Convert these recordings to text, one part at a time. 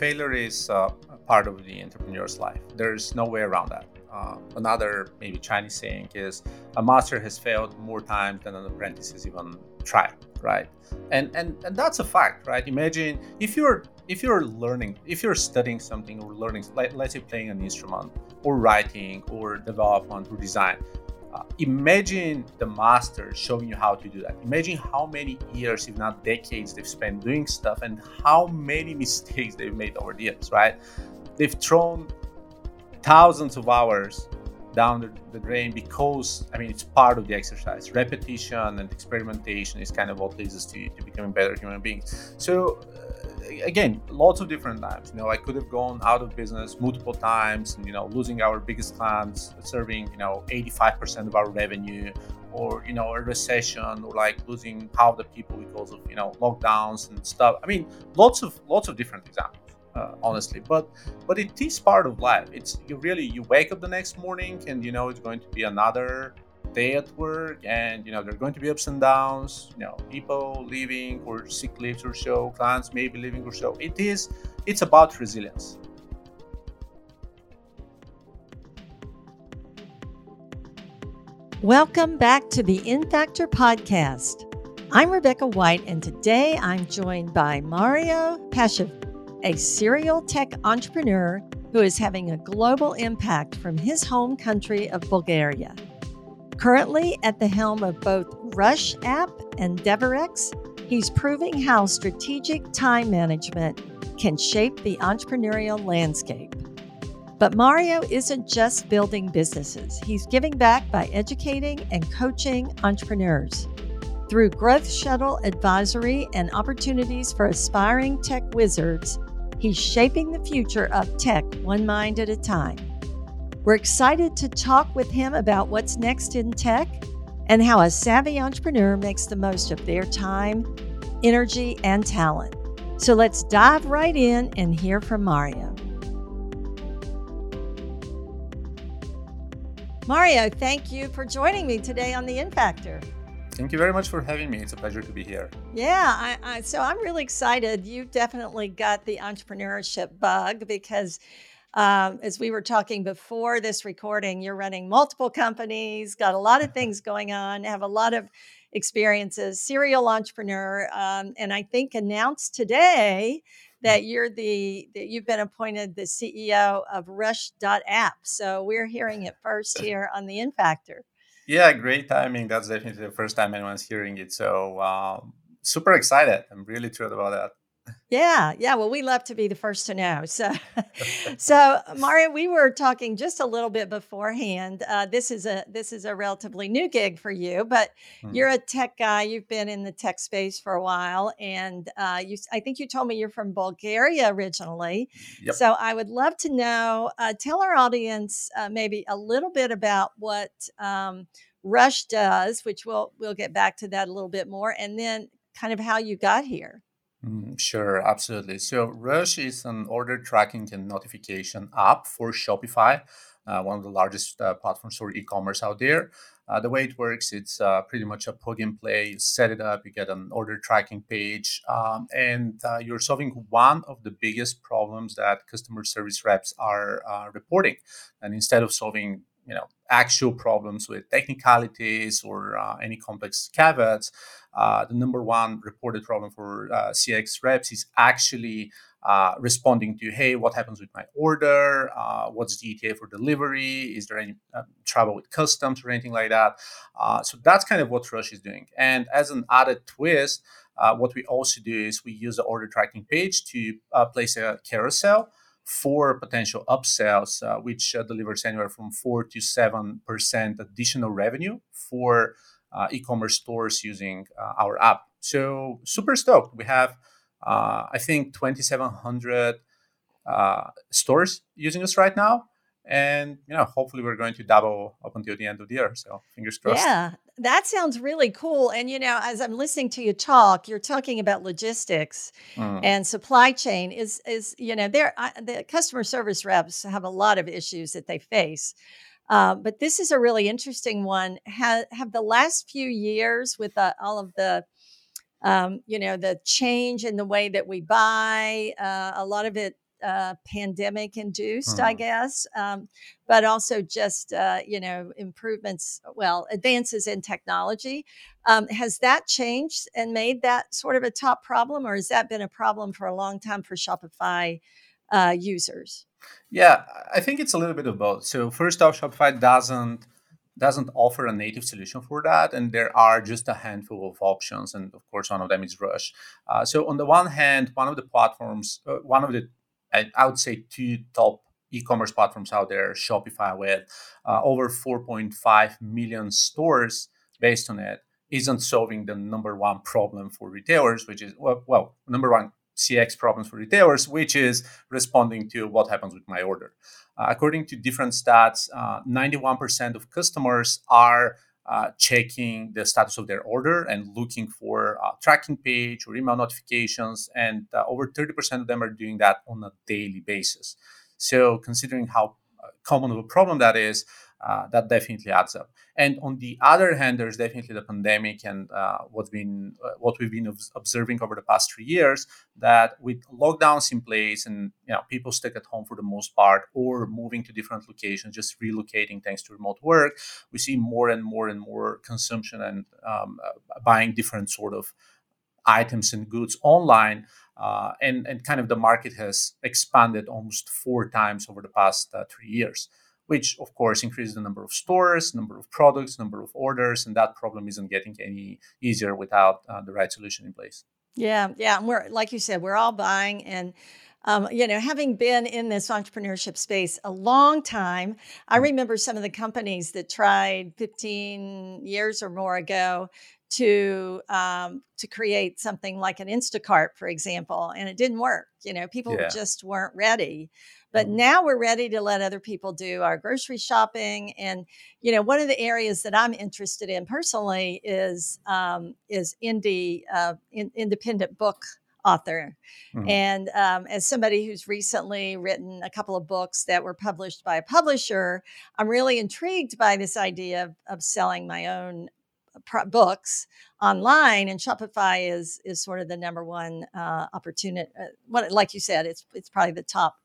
failure is uh, part of the entrepreneur's life. There's no way around that. Uh, another maybe Chinese saying is a master has failed more times than an apprentice has even tried, right? And and and that's a fact, right? Imagine if you're if you're learning, if you're studying something or learning, like let's say playing an instrument or writing or development or design, uh, imagine the master showing you how to do that. Imagine how many years, if not decades, they've spent doing stuff and how many mistakes they've made over the years, right? They've thrown thousands of hours down the, the, drain because I mean it's part of the exercise. Repetition and experimentation is kind of what leads us to, to becoming better human beings. So uh, again, lots of different times. You know, I could have gone out of business multiple times, and you know, losing our biggest clients, serving you know 85% of our revenue, or you know a recession, or like losing half the people because of you know lockdowns and stuff. I mean, lots of lots of different examples uh, honestly but but it is part of life it's you really you wake up the next morning and you know it's going to be another day at work and you know there are going to be ups and downs you know people leaving or sick leaves or so clients maybe leaving or so. It is it's about resilience. Welcome back to the En Factor podcast. I'm rebecca white and today i'm joined by mario Peshev a serial tech entrepreneur who is having a global impact from his home country of Bulgaria. Currently at the helm of both Rush app and DevriX, he's proving how strategic time management can shape the entrepreneurial landscape. But Mario isn't just building businesses, he's giving back by educating and coaching entrepreneurs. Through Growth Shuttle advisory and opportunities for aspiring tech wizards, He's shaping the future of tech one mind at a time. We're excited to talk with him about what's next in tech and how a savvy entrepreneur makes the most of their time, energy, and talent. So let's dive right in and hear from Mario. Mario, thank you for joining me today on the En Factor. Thank you very much for having me. It's a pleasure to be here. Yeah, I, I, so I'm really excited. You definitely got the entrepreneurship bug because, um, as we were talking before this recording, you're running multiple companies, got a lot of things going on, have a lot of experiences, serial entrepreneur, um, and I think announced today that you're the that you've been appointed the CEO of Rush.app. So we're hearing it first here on the En Factor. Yeah, great timing. That's definitely the first time anyone's hearing it. So um, super excited. I'm really thrilled about that. Yeah, yeah. Well, we love to be the first to know. So, so Mario, we were talking just a little bit beforehand. Uh, this is a this is a relatively new gig for you, but hmm. you're a tech guy. You've been in the tech space for a while, and uh, you. I think you told me you're from Bulgaria originally. Yep. So I would love to know. Uh, tell our audience uh, maybe a little bit about what um, Rush does, which we'll we'll get back to that a little bit more, and then kind of how you got here. Mm, sure, absolutely. So Rush is an order tracking and notification app for Shopify, uh, one of the largest uh, platforms for e-commerce out there. Uh, the way it works, it's uh, pretty much a plug and play. You set it up, you get an order tracking page, um, and uh, you're solving one of the biggest problems that customer service reps are uh, reporting. And instead of solving you know actual problems with technicalities or uh, any complex caveats. Uh, the number one reported problem for uh, cx reps is actually uh, responding to hey what happens with my order? Uh, what's the eta for delivery? Is there any uh, trouble with customs or anything like that? So that's kind of what rush is doing. And as an added twist what we also do is we use the order tracking page to place a carousel for potential upsells, uh, which uh, delivers anywhere from 4 to 7% additional revenue for uh, e commerce stores using uh, our app. So, super stoked. We have, uh, I think, 2,700 uh, stores using us right now and you know hopefully we're going to double up until the end of the year so fingers crossed. Yeah that sounds really cool. And you know as i'm listening to you talk you're talking about logistics mm. and supply chain is is you know there the customer service reps have a lot of issues that they face. Uh, but this is a really interesting one. Have, have the last few years with uh, all of the um, you know the change in the way that we buy uh, a lot of it uh, pandemic induced, mm. I guess, um, but also just uh, you know improvements, well, advances in technology. Um, has that changed and made that sort of a top problem, or has that been a problem for a long time for Shopify uh, users? Yeah, I think it's a little bit of both. So first off, Shopify doesn't doesn't offer a native solution for that, and there are just a handful of options, and of course, one of them is Rush. Uh, so on the one hand, one of the platforms, uh, one of the I, would say two top e-commerce platforms out there, Shopify, with uh, over 4.5 million stores based on it, isn't solving the number one problem for retailers, which is well, well number one CX problems for retailers, which is responding to what happens with my order. Uh, according to different stats, uh, 91% of customers are uh, checking the status of their order and looking for a tracking page or email notifications. And uh, over 30% of them are doing that on a daily basis. So, considering how uh, common of a problem that is, uh, that definitely adds up. And on the other hand, there's definitely the pandemic and uh, what's been uh, what we've been observing over the past three years. That with lockdowns in place and you know people stuck at home for the most part, or moving to different locations, just relocating thanks to remote work, we see more and more and more consumption and um, uh, buying different sort of items and goods online. Uh, and, and kind of the market has expanded almost four times over the past uh, three years which of course increases the number of stores, number of products, number of orders, and that problem isn't getting any easier without uh, the right solution in place. Yeah, yeah, and we're like you said, we're all buying and. Um, you know, having been in this entrepreneurship space a long time, I mm. remember some of the companies that tried 15 years or more ago to um, to create something like an Instacart, for example, and it didn't work. You know, people yeah. just weren't ready. But mm-hmm. now we're ready to let other people do our grocery shopping. And you know, one of the areas that I'm interested in personally is um, is indie uh, in, independent book author. Mm-hmm. And um, as somebody who's recently written a couple of books that were published by a publisher, I'm really intrigued by this idea of, of selling my own books online and shopify is is sort of the number one uh, opportunity uh, what like you said it's it's probably the top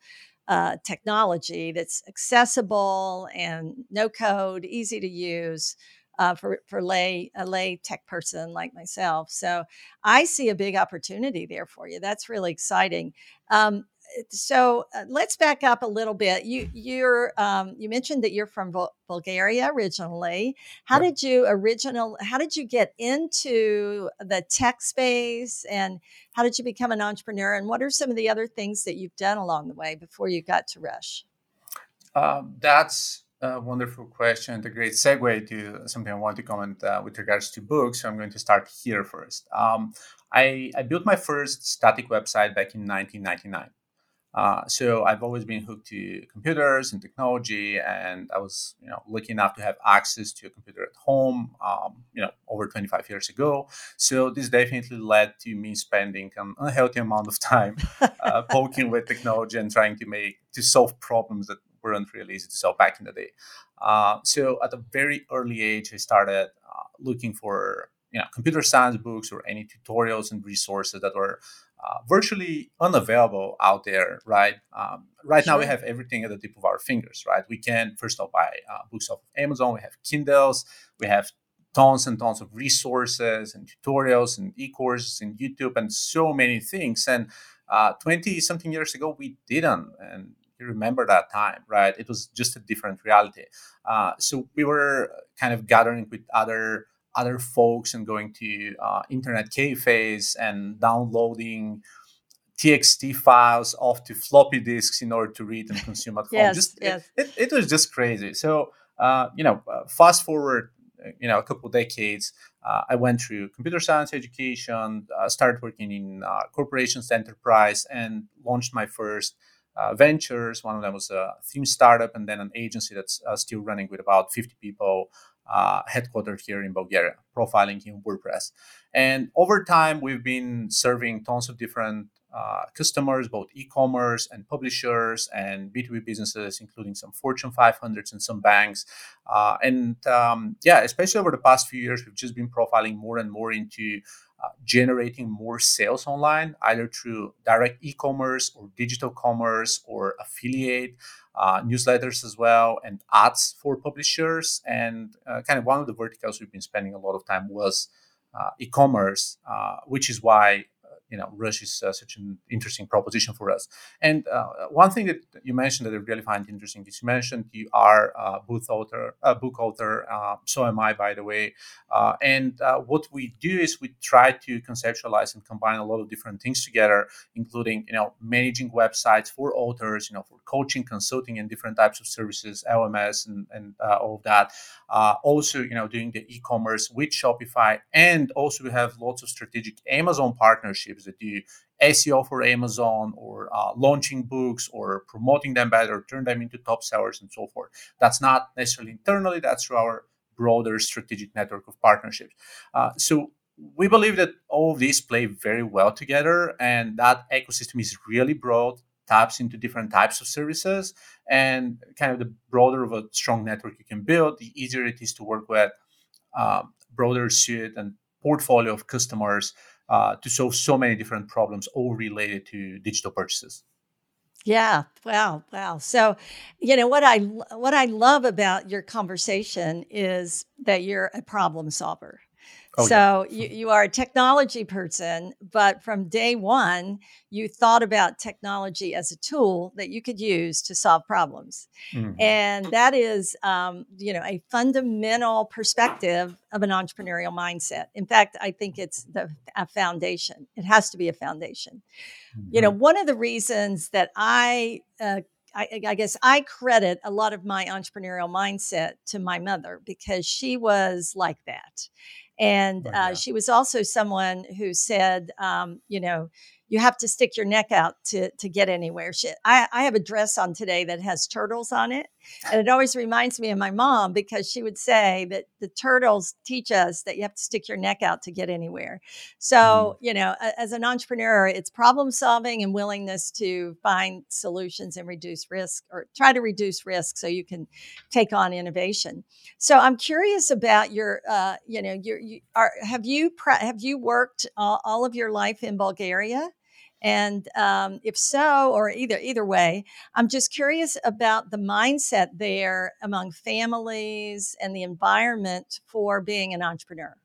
uh, technology that's accessible and no code easy to use uh, for for lay a lay tech person like myself. So i see a big opportunity there for you. That's really exciting. Um, so uh, let's back up a little bit. You you're um, you mentioned that you're from Bul- Bulgaria originally. How did you original? How did you get into the tech space, and how did you become an entrepreneur? And what are some of the other things that you've done along the way before you got to Rush? Um, that's a wonderful question a great segue to something I want to comment uh, with regards to books. So I'm going to start here first. Um, I, I built my first static website back in 1999. Uh, so I've always been hooked to computers and technology, and I was, you know, lucky enough to have access to a computer at home, um, you know, over 25 years ago. So this definitely led to me spending an unhealthy amount of time uh, poking with technology and trying to make to solve problems that weren't really easy to solve back in the day. Uh, so at a very early age, I started uh, looking for you know computer science books or any tutorials and resources that were uh, virtually unavailable out there, right? Um, right sure. now, we have everything at the tip of our fingers, right? We can, first of all, buy uh, books off of Amazon, we have Kindles, we have tons and tons of resources and tutorials and e-courses and YouTube and so many things. And 20 uh, something years ago, we didn't. And you remember that time, right? It was just a different reality. Uh, so we were kind of gathering with other other folks and going to uh, internet cafes and downloading TXT files off to floppy disks in order to read and consume at home. yes, just, yes. It, it, it, was just crazy. So, uh, you know, uh, fast forward, uh, you know, a couple decades, uh, I went through computer science education, uh, started working in corporations, enterprise, and launched my first ventures. One of them was a theme startup, and then an agency that's still running with about 50 people uh, headquartered here in Bulgaria, profiling in WordPress. And over time, we've been serving tons of different uh, customers, both e-commerce and publishers and B2B businesses, including some Fortune 500s and some banks. Uh, and um, yeah, especially over the past few years, we've just been profiling more and more into uh, generating more sales online, either through direct e-commerce or digital commerce or affiliate uh, newsletters as well, and ads for publishers. And uh, kind of one of the verticals we've been spending a lot of time was uh, e-commerce, uh, which is why you know, Rush is uh, such an interesting proposition for us. And uh, one thing that you mentioned that I really find interesting is you mentioned you are a book author, a book author. Uh, so am I, by the way. Uh, and uh, what we do is we try to conceptualize and combine a lot of different things together, including you know managing websites for authors, you know, for coaching, consulting, and different types of services, LMS, and and uh, all of that. also, you know, doing the e-commerce with Shopify, and also we have lots of strategic Amazon partnerships do SEO for Amazon or uh, launching books or promoting them better, turn them into top sellers and so forth. That's not necessarily internally, that's through our broader strategic network of partnerships. Uh, so we believe that all of these play very well together and that ecosystem is really broad taps into different types of services and kind of the broader of a strong network you can build the easier it is to work with um, broader suite and portfolio of customers uh, to solve so many different problems, all related to digital purchases. Yeah, wow, wow. So, you know what I what I love about your conversation is that you're a problem solver. Oh, so yeah. you, you are a technology person, but from day one, you thought about technology as a tool that you could use to solve problems. Mm-hmm. And that is, um, you know, a fundamental perspective of an entrepreneurial mindset. In fact, I think it's the a foundation. It has to be a foundation. Mm-hmm. You know, mm-hmm. one of the reasons that I uh, I, I, guess I credit a lot of my entrepreneurial mindset to my mother because she was like that. And uh, she was also someone who said, um, you know, you have to stick your neck out to to get anywhere. She, I, I have a dress on today that has turtles on it, and it always reminds me of my mom because she would say that the turtles teach us that you have to stick your neck out to get anywhere. So, mm. you know, as an entrepreneur, it's problem solving and willingness to find solutions and reduce risk or try to reduce risk so you can take on innovation. So, I'm curious about your, uh, you know, your, you are have you have you worked all, all of your life in Bulgaria? And um, if so, or either either way, I'm just curious about the mindset there among families and the environment for being an entrepreneur.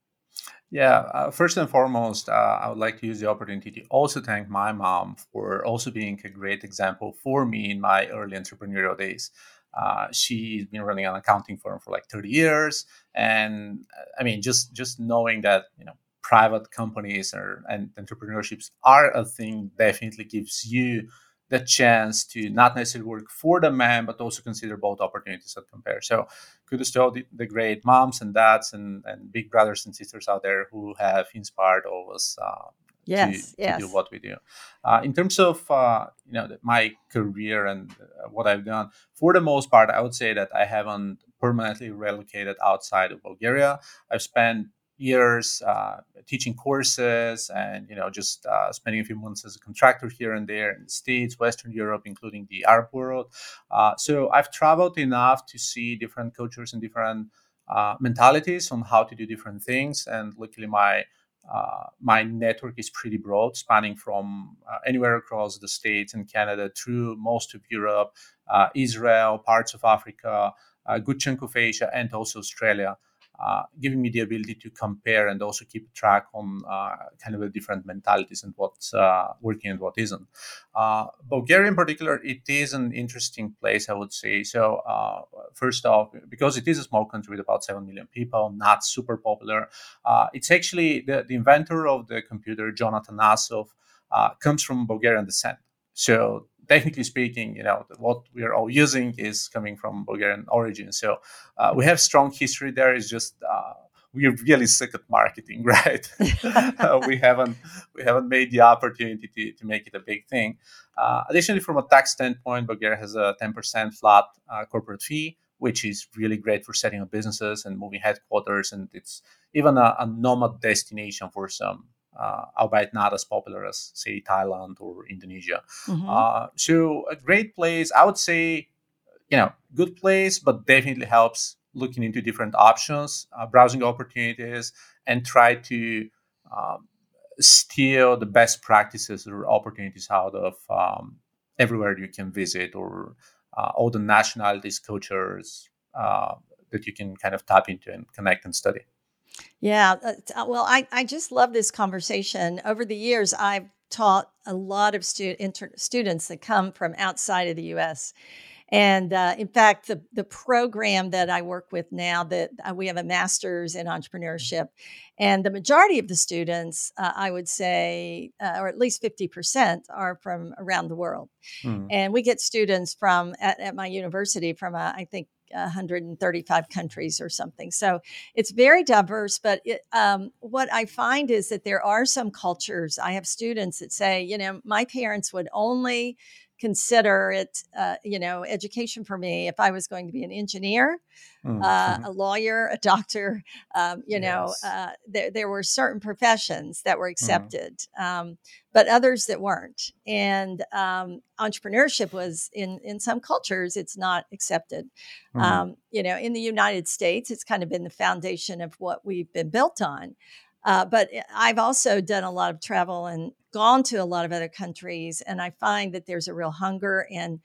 Yeah, uh, first and foremost, uh, I would like to use the opportunity to also thank my mom for also being a great example for me in my early entrepreneurial days. Uh, she's been running an accounting firm for like 30 years, and uh, I mean, just just knowing that you know private companies or, and entrepreneurships are a thing definitely gives you the chance to not necessarily work for the man, but also consider both opportunities that compare. So kudos to all the, the great moms and dads and, and big brothers and sisters out there who have inspired all of us uh, yes, to, yes. to, do what we do. Uh, in terms of uh, you know my career and uh, what I've done, for the most part, I would say that I haven't permanently relocated outside of Bulgaria. I've spent years uh, teaching courses and you know just uh, spending a few months as a contractor here and there in the states western europe including the arab world. Uh, so i've traveled enough to see different cultures and different uh, mentalities on how to do different things. And luckily my uh, my network is pretty broad spanning from uh, anywhere across the states and canada through most of europe israel parts of africa a good chunk of asia and also australia uh, giving me the ability to compare and also keep track on uh, kind of the different mentalities and what's uh, working and what isn't. Uh, Bulgaria, in particular, it is an interesting place, I would say. So, uh, first off, because it is a small country with about 7 million people, not super popular, it's actually the, the, inventor of the computer, John Atanasov, comes from Bulgarian descent. So technically speaking, you know, what we're all using is coming from Bulgarian origin. So uh, we have strong history there. It's just uh, we're really sick at marketing, right? uh, we haven't we haven't made the opportunity to, to make it a big thing. Uh, additionally, from a tax standpoint, Bulgaria has a 10% flat uh, corporate fee, which is really great for setting up businesses and moving headquarters, and it's even a, a nomad destination for some uh, albeit not as popular as say Thailand or Indonesia. Mm-hmm. Uh, so a great place, I would say, you know, good place, but definitely helps looking into different options, uh, browsing opportunities, and try to um, steal the best practices or opportunities out of um, everywhere you can visit or uh, all the nationalities, cultures uh, that you can kind of tap into and connect and study. Yeah. Uh, well, I, I just love this conversation. Over the years, I've taught a lot of stu- inter- students that come from outside of the US. And uh, in fact, the, the program that I work with now, that uh, we have a master's in entrepreneurship, and the majority of the students, uh, I would say, uh, or at least 50%, are from around the world. Mm. And we get students from, at, at my university, from, uh, I think, 135 countries or something. So it's very diverse. But it, um, what I find is that there are some cultures. I have students that say, you know, my parents would only consider it, uh, you know, education for me if I was going to be an engineer, mm-hmm. uh, a lawyer, a doctor. Um, you yes. know, uh, there, there were certain professions that were mm-hmm. accepted, mm-hmm. um, but others that weren't. And um, entrepreneurship was in in some cultures it's not accepted. Mm-hmm. Um, you know, in the United States, it's kind of been the foundation of what we've been built on. Uh, but eh, I've also done a lot of travel and gone to a lot of other countries, and I find that there's a real hunger and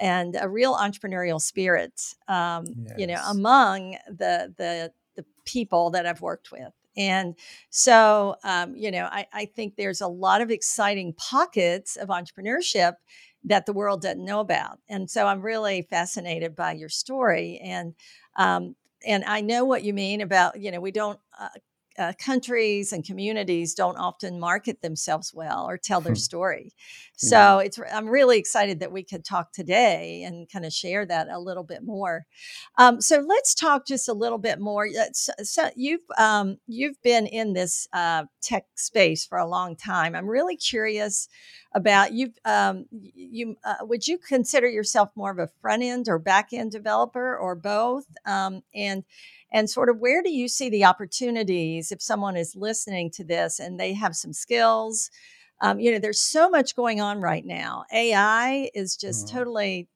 and a real entrepreneurial spirit, um, yes. you know, among the the the people that I've worked with. And so, um, you know, I, I think there's a lot of exciting pockets of entrepreneurship that the world doesn't know about. And so I'm really fascinated by your story. And um, and I know what you mean about, you know, we don't uh, uh, countries and communities don't often market themselves well or tell their hmm. story. So yeah. it's I'm really excited that we could talk today and kind of share that a little bit more. Um, so let's talk just a little bit more. So, so you've um, you've been in this uh, tech space for a long time. I'm really curious about you. Um, you uh, would you consider yourself more of a front end or back end developer or both? Um, and and sort of where do you see the opportunities if someone is listening to this and they have some skills um, you know there's so much going on right now ai is just mm-hmm. totally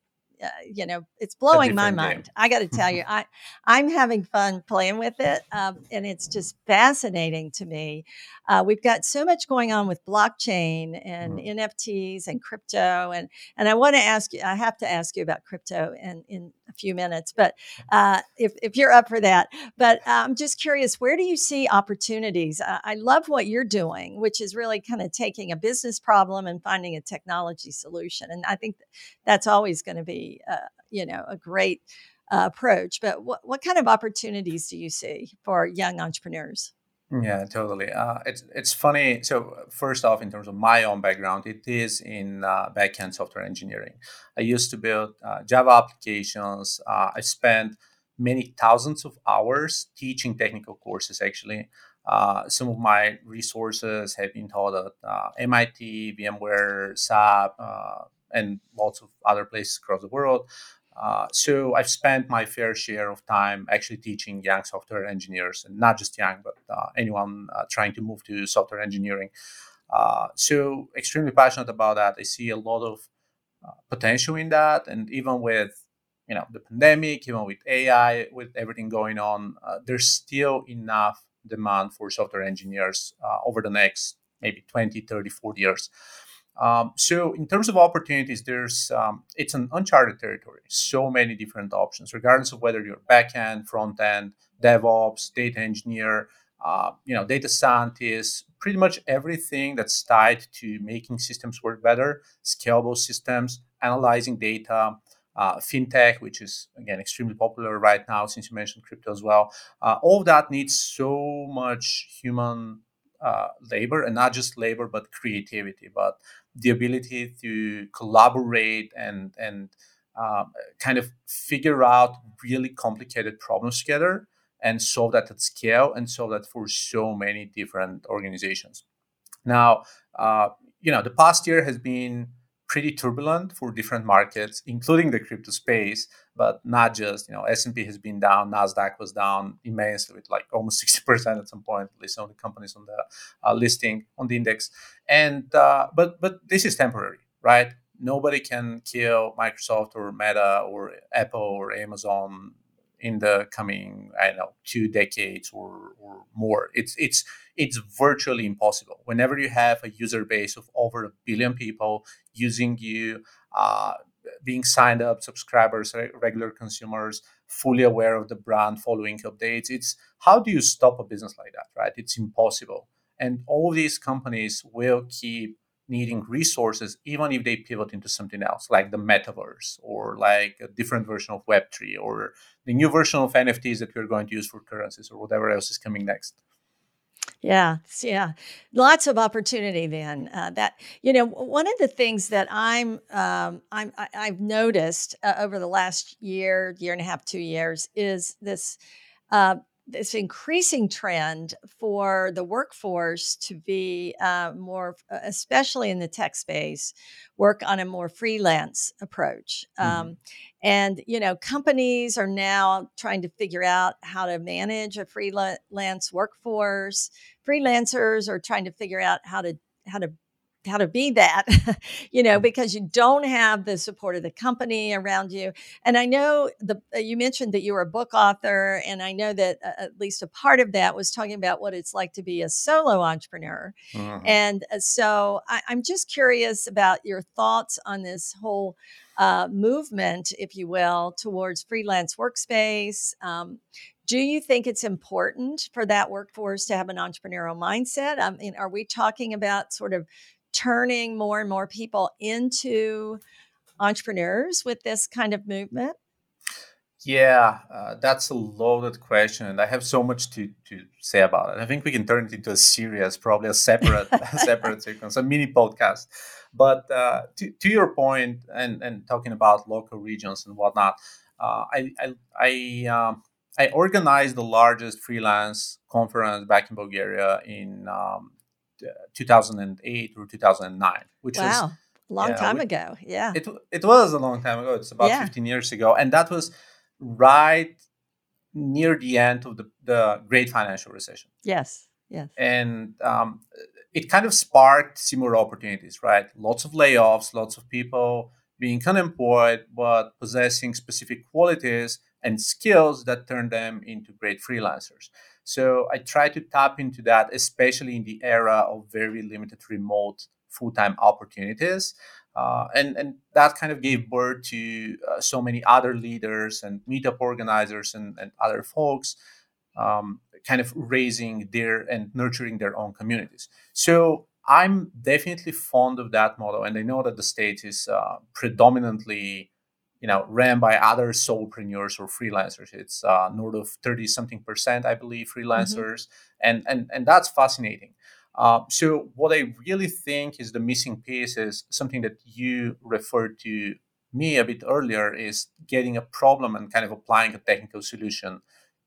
uh, you know it's blowing my mind game. i got to tell you i i'm having fun playing with it um, and it's just fascinating to me uh, we've got so much going on with blockchain and mm. nfts and crypto and and i want to ask you i have to ask you about crypto and in a few minutes but uh, if, if you're up for that but uh, i'm just curious where do you see opportunities i love what you're doing which is really kind of taking a business problem and finding a technology solution and i think that's always going to be uh, you know, a great uh, approach. But what, what kind of opportunities do you see for young entrepreneurs? Yeah, totally. Uh, it's it's funny. So first off, in terms of my own background, it is in uh, backend software engineering. I used to build uh, Java applications. Uh, I spent many thousands of hours teaching technical courses. Actually, uh, some of my resources have been taught at uh, MIT, VMware, SAP, and lots of other places across the world. Uh, so I've spent my fair share of time actually teaching young software engineers, and not just young, but uh, anyone uh, trying to move to software engineering. Uh, so extremely passionate about that. I see a lot of uh, potential in that, and even with you know the pandemic, even with AI, with everything going on, uh, there's still enough demand for software engineers over the next maybe 20, 30, 40 years. Um, so in terms of opportunities, there's um, it's an uncharted territory. So many different options, regardless of whether you're backend, front end, DevOps, data engineer, uh, you know, data scientist, pretty much everything that's tied to making systems work better, scalable systems, analyzing data, uh, fintech, which is again extremely popular right now, since you mentioned crypto as well. Uh, all of that needs so much human uh, labor and not just labor but creativity but the ability to collaborate and and uh, kind of figure out really complicated problems together and solve that at scale and solve that for so many different organizations. Now, uh, you know, the past year has been pretty turbulent for different markets, including the crypto space, but not just, you know, S&P has been down, NASDAQ was down immensely with like almost 60% at some point, at least of the companies on the uh, listing on the index. And, uh, but, but this is temporary, right? Nobody can kill Microsoft or Meta or Apple or Amazon in the coming I don't know two decades or, or more. It's it's it's virtually impossible. Whenever you have a user base of over a billion people using you, uh, being signed up subscribers, regular consumers, fully aware of the brand, following updates, it's how do you stop a business like that, right? It's impossible. And all these companies will keep needing resources even if they pivot into something else like the metaverse or like a different version of web3 or the new version of nfts that we're going to use for currencies or whatever else is coming next yeah, yeah, lots of opportunity. Then uh, that you know, one of the things that I'm um, I'm I, i have noticed uh, over the last year, year and a half, two years is this uh, this increasing trend for the workforce to be uh, more, uh, especially in the tech space, work on a more freelance approach. Mm-hmm. Um, and, you know, companies are now trying to figure out how to manage a freelance workforce. Freelancers are trying to figure out how to how to how to be that, you know, mm. because you don't have the support of the company around you. And I know the uh, you mentioned that you were a book author, and I know that uh, at least a part of that was talking about what it's like to be a solo entrepreneur. Mm-hmm. And uh, so I, am just curious about your thoughts on this whole. Uh, movement, if you will, towards freelance workspace. Um, do you think it's important for that workforce to have an entrepreneurial mindset? I mean, are we talking about sort of turning more and more people into entrepreneurs with this kind of movement? Yeah, uh, that's a loaded question, and I have so much to, to say about it. I think we can turn it into a series, probably a separate separate sequence, a mini podcast. But uh, to, to your point, and, and talking about local regions and whatnot, uh, I I I, um, I organized the largest freelance conference back in Bulgaria in um, 2008 or 2009, which wow. long yeah, time ago. Yeah. It, it was a long time ago. It's about yeah. 15 years ago. And that was right near the end of the, the great financial recession. Yes. Yes. And um, it kind of sparked similar opportunities, right? Lots of layoffs, lots of people being unemployed, but possessing specific qualities and skills that turned them into great freelancers. So I try to tap into that, especially in the era of very limited remote full time opportunities. Uh, and, and that kind of gave birth to uh, so many other leaders and meetup organizers and, and other folks um, kind of raising their and nurturing their own communities. So I'm definitely fond of that model. And I know that the state is uh, predominantly you know ran by other solopreneurs or freelancers it's uh, north of 30 something percent i believe mm-hmm. freelancers mm-hmm. and and and that's fascinating uh, so what i really think is the missing piece is something that you referred to me a bit earlier is getting a problem and kind of applying a technical solution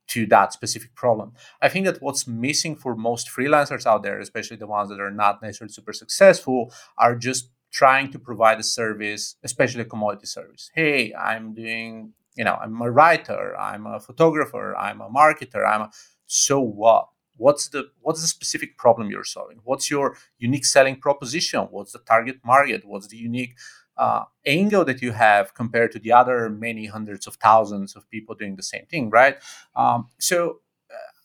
to that specific problem. I think that what's missing for most freelancers out there, especially the ones that are not necessarily super successful, are just trying to provide a service, especially a commodity service. Hey, I'm doing, you know, I'm a writer, I'm a photographer, I'm a marketer, I'm a, so what? What's the what's the specific problem you're solving? What's your unique selling proposition? What's the target market? What's the unique uh, angle that you have compared to the other many hundreds of thousands of people doing the same thing, right? Um, so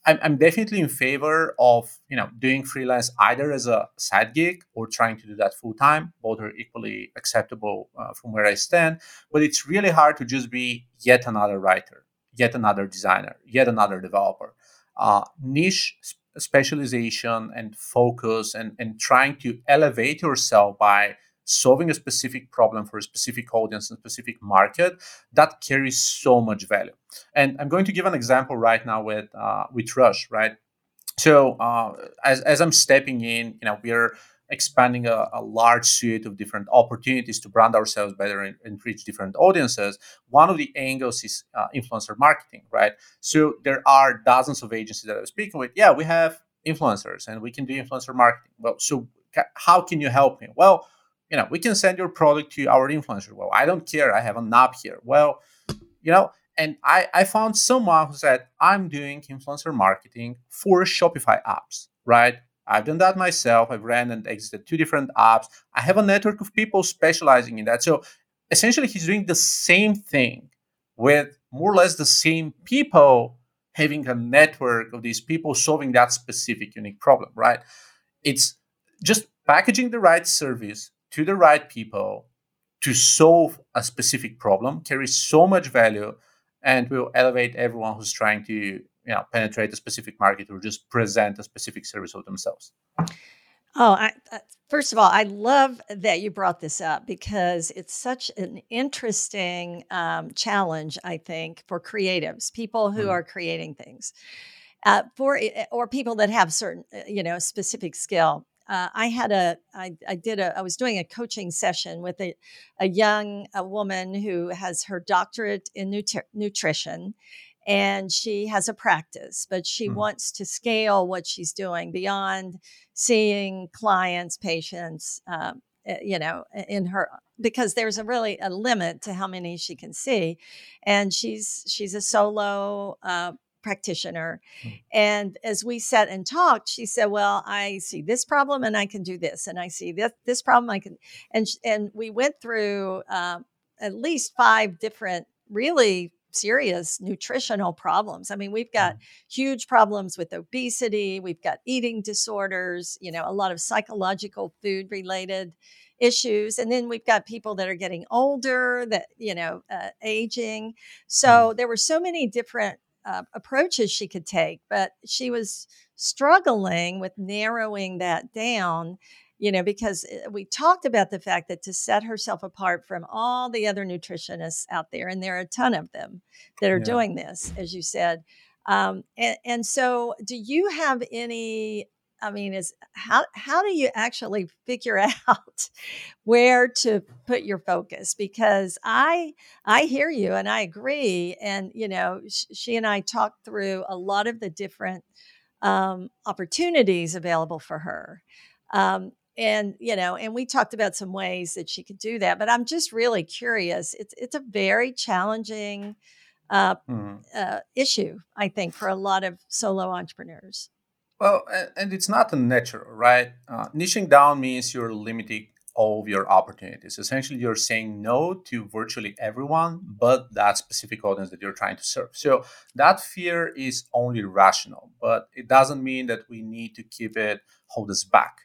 I'm, I'm definitely in favor of you know doing freelance either as a side gig or trying to do that full time. Both are equally acceptable uh, from where I stand. But it's really hard to just be yet another writer, yet another designer, yet another developer. Uh, niche specialization and focus and, and trying to elevate yourself by solving a specific problem for a specific audience and specific market that carries so much value and i'm going to give an example right now with uh, with rush right so uh, as, as i'm stepping in you know we're expanding a, a, large suite of different opportunities to brand ourselves better and, and reach different audiences. One of the angles is uh, influencer marketing, right? So there are dozens of agencies that I'm speaking with. Yeah, we have influencers and we can do influencer marketing. Well, so ca- how can you help me? Well, you know, we can send your product to our influencer. Well, I don't care. I have a app here. Well, you know, and I, I found someone who said, I'm doing influencer marketing for Shopify apps, right? I've done that myself. I've ran and exited two different apps. I have a network of people specializing in that. So essentially, he's doing the same thing with more or less the same people having a network of these people solving that specific unique problem, right? It's just packaging the right service to the right people to solve a specific problem carries so much value and will elevate everyone who's trying to you know penetrate a specific market or just present a specific service of themselves oh I, uh, first of all i love that you brought this up because it's such an interesting um, challenge i think for creatives people who mm. are creating things uh, for eh, or people that have certain uh, you know specific skill uh, I had a, I, I did a, I was doing a coaching session with a, a young a woman who has her doctorate in nutri- nutrition and she has a practice, but she mm. wants to scale what she's doing beyond seeing clients, patients, um, eh, you know, in her because there's a really a limit to how many she can see, and she's she's a solo uh, practitioner. Mm. And as we sat and talked, she said, "Well, I see this problem, and I can do this, and I see this this problem, I can." And and we went through uh, at least five different really serious nutritional problems. I mean, we've got mm. huge problems with obesity, we've got eating disorders, you know, a lot of psychological food related issues and then we've got people that are getting older that you know uh, aging so mm. there were so many different uh, approaches she could take, but she was struggling with narrowing that down you know, because eh, we talked about the fact that to set herself apart from all the other nutritionists out there, and there are a ton of them that are yeah. doing this, as you said. Um, and, and so, do you have any? I mean, is how how do you actually figure out where to put your focus? Because I I hear you and I agree, and you know, sh- she and I talked through a lot of the different um, opportunities available for her. Um, and you know and we talked about some ways that she could do that but i'm just really curious it's it's a very challenging uh, mm. uh, issue i think for a lot of solo entrepreneurs well and it's not a natural right? Uh, niching down means you're limiting all of your opportunities. Essentially you're saying no to virtually everyone but that specific audience that you're trying to serve. So that fear is only rational but it doesn't mean that we need to keep it hold us back.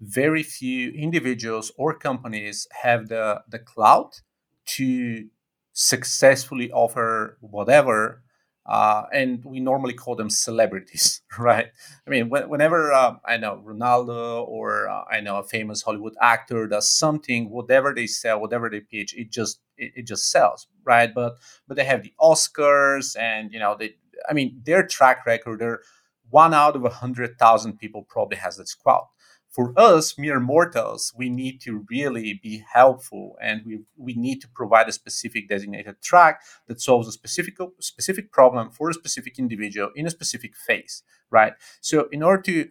Very few individuals or companies have the, the clout to successfully offer whatever. Uh, and we normally call them celebrities, right? I mean, whenever uh, I know Ronaldo or uh, I know a famous Hollywood actor does something, whatever they sell, whatever they pitch, it just it, it just sells, right? But but they have the Oscars, and you know, they I mean, their track record, they're one out of a hundred thousand people probably has this clout for us mere mortals we need to really be helpful and we, we need to provide a specific designated track that solves a specific specific problem for a specific individual in a specific phase right? So in order to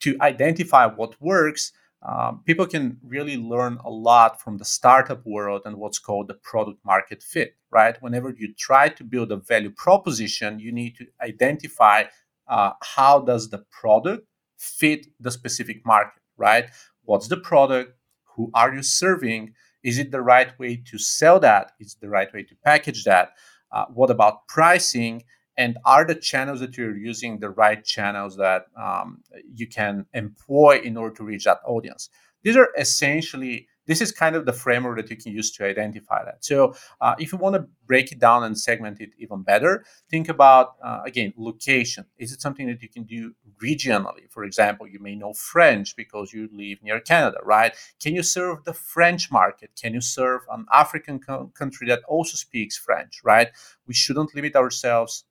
to identify what works um, people can really learn a lot from the startup world and what's called the product market fit right? Whenever you try to build a value proposition you need to identify uh, how does the product fit the specific market, right? What's the product? Who are you serving? Is it the right way to sell that? Is it the right way to package that? Uh, what about pricing? And are the channels that you're using the right channels that um, you can employ in order to reach that audience? These are essentially this is kind of the framework that you can use to identify that. So, uh, if you want to break it down and segment it even better, think about uh, again location. Is it something that you can do regionally? For example, you may know French because you live near Canada, right? Can you serve the French market? Can you serve an African co- country that also speaks French, right? We shouldn't limit ourselves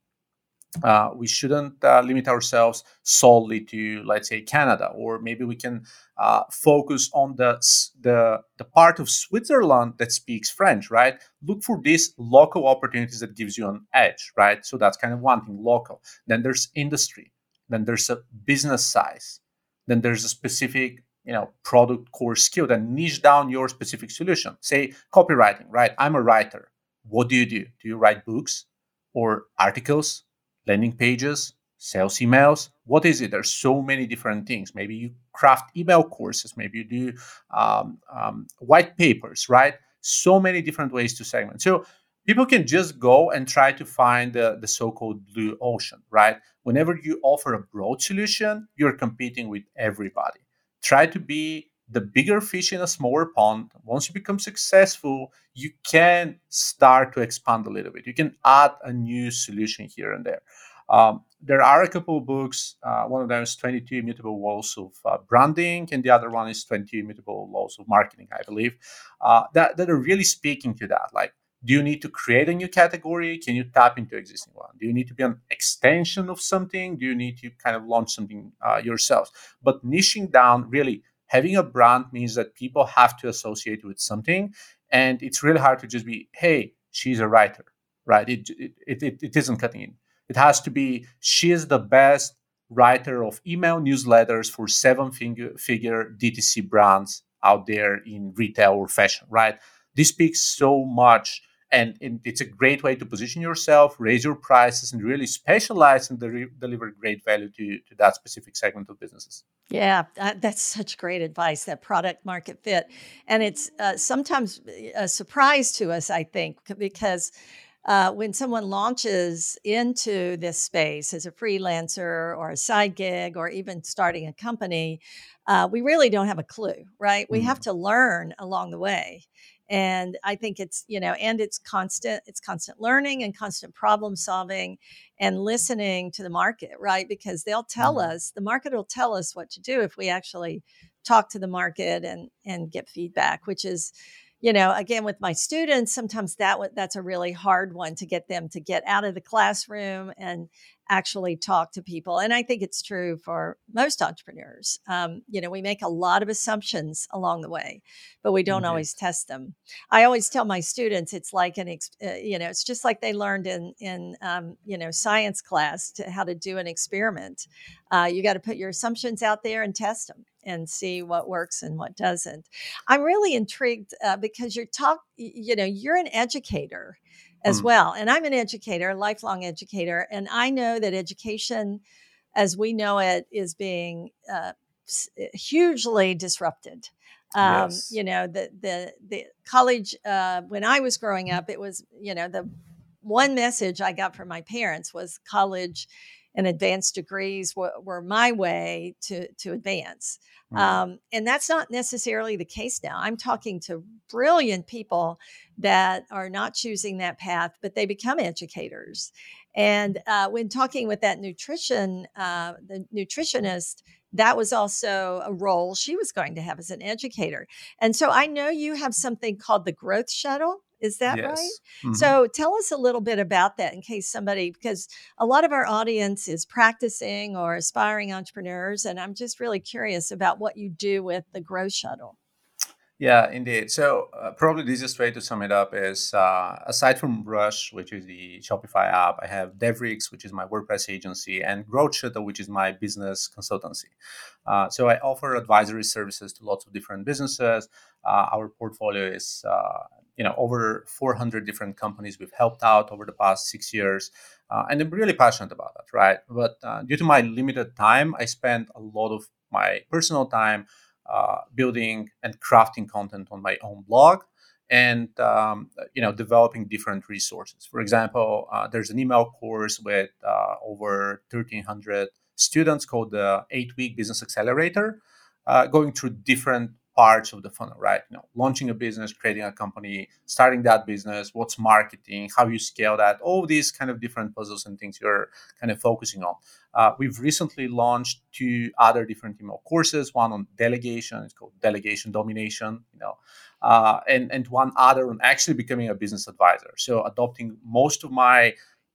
uh, we shouldn't uh, limit ourselves solely to, let's say, Canada, or maybe we can uh, focus on the, the the part of Switzerland that speaks French, right? Look for these local opportunities that gives you an edge, right? So that's kind of one thing, local. Then there's industry, then there's a business size, then there's a specific you know product core skill then niche down your specific solution. Say copywriting right? I'm a writer. What do you do? Do you write books or articles landing pages, sales emails. What is it? There's so many different things. Maybe you craft email courses, maybe you do um, um, white papers, right? So many different ways to segment. So people can just go and try to find the, the so-called blue ocean right whenever you offer a broad solution you're competing with everybody try to be the bigger fish in a smaller pond once you become successful you can start to expand a little bit you can add a new solution here and there um, there are a couple of books. Uh, one of them is 22 Immutable Laws of uh, Branding, and the other one is 22 Immutable Laws of Marketing, I believe, uh, that, that are really speaking to that. Like, do you need to create a new category? Can you tap into existing one? Do you need to be an extension of something? Do you need to kind of launch something uh, yourselves? But niching down, really having a brand means that people have to associate with something, and it's really hard to just be, hey, she's a writer, right? It it, it, it isn't cutting in. It has to be she is the best writer of email newsletters for seven figure, figure DTC brands out there in retail or fashion, right? This speaks so much and it's a great way to position yourself, raise your prices, and really specialize and de- deliver great value to, to that specific segment of businesses. Yeah, that's such great advice. That product market fit, and it's uh, sometimes a surprise to us, I think, because uh, when someone launches into this space as a freelancer or a side gig or even starting a company, uh, we really don't have a clue, right? We mm. have to learn along the way. And I think it's, you know, and it's constant, it's constant learning and constant problem solving and listening to the market, right? Because they'll tell mm. us, the market will tell us what to do if we actually talk to the market and and get feedback, which is you know again with my students sometimes that that's a really hard one to get them to get out of the classroom and actually talk to people and i think it's true for most entrepreneurs. Um, you know we make a lot of assumptions along the way but we don't always test them. I always tell my students it's like an uh, you know it's just like they learned in in um, you know science class to how to do an experiment. Uh, you got to put your assumptions out there and test them and see what works and what doesn't. I'm really intrigued uh, because you're talk, you know, you're an educator as mm. well, and I'm an educator, a lifelong educator, and I know that education, as we know it, is being uh, eh, hugely disrupted. Um, yes. You know, the the the college uh, when I was growing up, it was you know the one message I got from my parents was college and advanced degrees were, were my way to to advance. Mm-hmm. Um, and that's not necessarily the case now. I'm talking to brilliant people that are not choosing that path, but they become educators. And uh, when talking with that nutrition, uh, the nutritionist, that was also a role she was going to have as an educator. And so I know you have something called the Growth Shuttle. Is that yes. right? Mm-hmm. So tell us a little bit about that in case somebody, because a lot of our audience is practicing or aspiring entrepreneurs. And I'm just really curious about what you do with the Growth Shuttle. Yeah, indeed. So uh, probably the easiest way to sum it up is uh, aside from Rush, which is the Shopify app, I have DevriX, which is my WordPress agency, and Growth Shuttle, which is my business consultancy. Uh, so I offer advisory services to lots of different businesses. Uh, our portfolio is uh, you know over 400 different companies we've helped out over the past six years uh, and i'm really passionate about that right? But uh, due to my limited time i spend a lot of my personal time uh, building and crafting content on my own blog and um, you know developing different resources. For example uh, there's an email course with uh, over 1300 students called the eight week business accelerator uh, going through different parts of the funnel, right? You know, launching a business, creating a company, starting that business, what's marketing, how you scale that, all these kind of different puzzles and things you're kind of focusing on. Uh, we've recently launched two other different email courses, one on delegation, it's called Delegation Domination, you know, uh, and, and one other on actually becoming a business advisor. So adopting most of my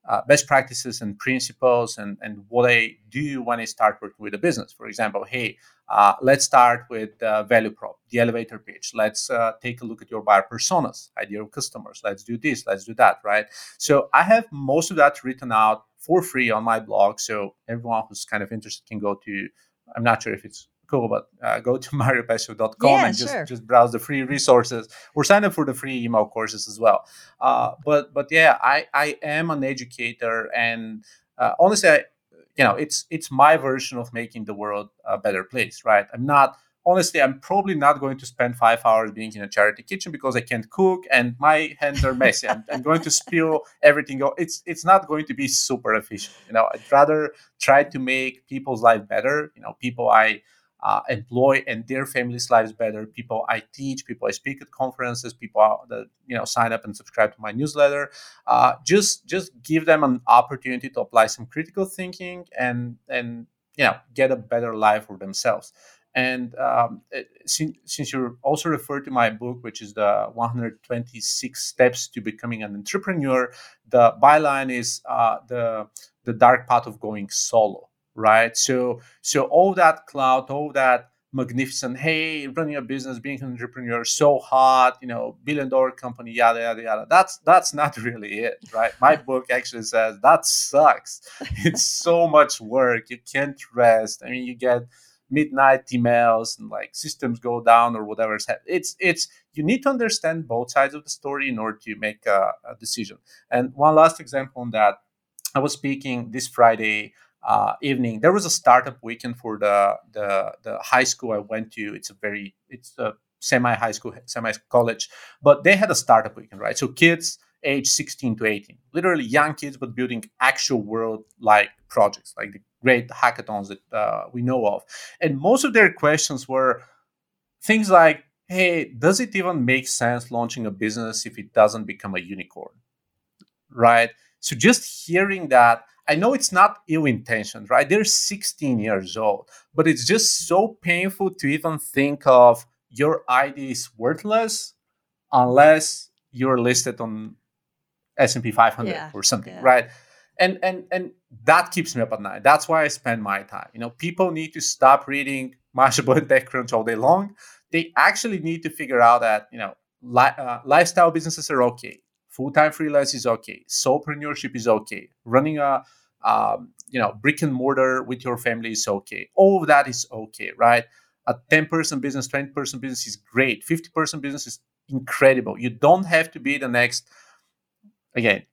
uh, best practices and principles and, and what I do when I start working with a business. For example, hey, uh, let's start with the value prop, the elevator pitch. Let's uh, take a look at your buyer personas, ideal customers. Let's do this, let's do that, right? So I have most of that written out for free on my blog. So everyone who's kind of interested can go to, I'm not sure if it's cool, but uh, go to mariopeshev.com yeah, and just, sure. just browse the free resources or sign up for the free email courses as well. Uh, but but yeah, I, I am an educator and uh, honestly, I, you know, it's it's my version of making the world a better place, right? I'm not honestly, I'm probably not going to spend five hours being in a charity kitchen because I can't cook and my hands are messy. I'm, I'm, going to spill everything. It's it's not going to be super efficient. You know, I'd rather try to make people's life better. You know, people I uh, employ and their families' lives better. People I teach, people I speak at conferences, people that you know sign up and subscribe to my newsletter. Uh, just just give them an opportunity to apply some critical thinking and and you know get a better life for themselves. And um, since, since you also referred to my book, which is the 126 Steps to Becoming an Entrepreneur, the byline is uh, the the dark path of going solo right? So so all that cloud, all that magnificent, hey, running a business, being an entrepreneur, so hot, you know, billion dollar company, yada yada yada. That's that's not really it, right? My book actually says that sucks. It's so much work. You can't rest. I mean, you get midnight emails and like systems go down or whatever. It's it's you need to understand both sides of the story in order to make a, a decision. And one last example on that, I was speaking this Friday uh, evening. There was a startup weekend for the, the the high school I went to. It's a very it's a semi high school, semi college, but they had a startup weekend, right? So kids age 16 to 18, literally young kids, but building actual world like projects, like the great hackathons that uh, we know of. And most of their questions were things like, "Hey, does it even make sense launching a business if it doesn't become a unicorn?" Right. So just hearing that I know it's not ill intentioned, right? They're 16 years old, but it's just so painful to even think of your ID is worthless unless you're listed on S&P 500 yeah, or something, yeah. right? And and and that keeps me up at night. That's why I spend my time. You know, people need to stop reading Mashable and TechCrunch all day long. They actually need to figure out that you know li- uh, lifestyle businesses are okay full-time freelance is okay. Solopreneurship is okay. Running a um, you know brick and mortar with your family is okay. All of that is okay right? A 10 person business 20 person business is great. 50 person business is incredible. You don't have to be the next again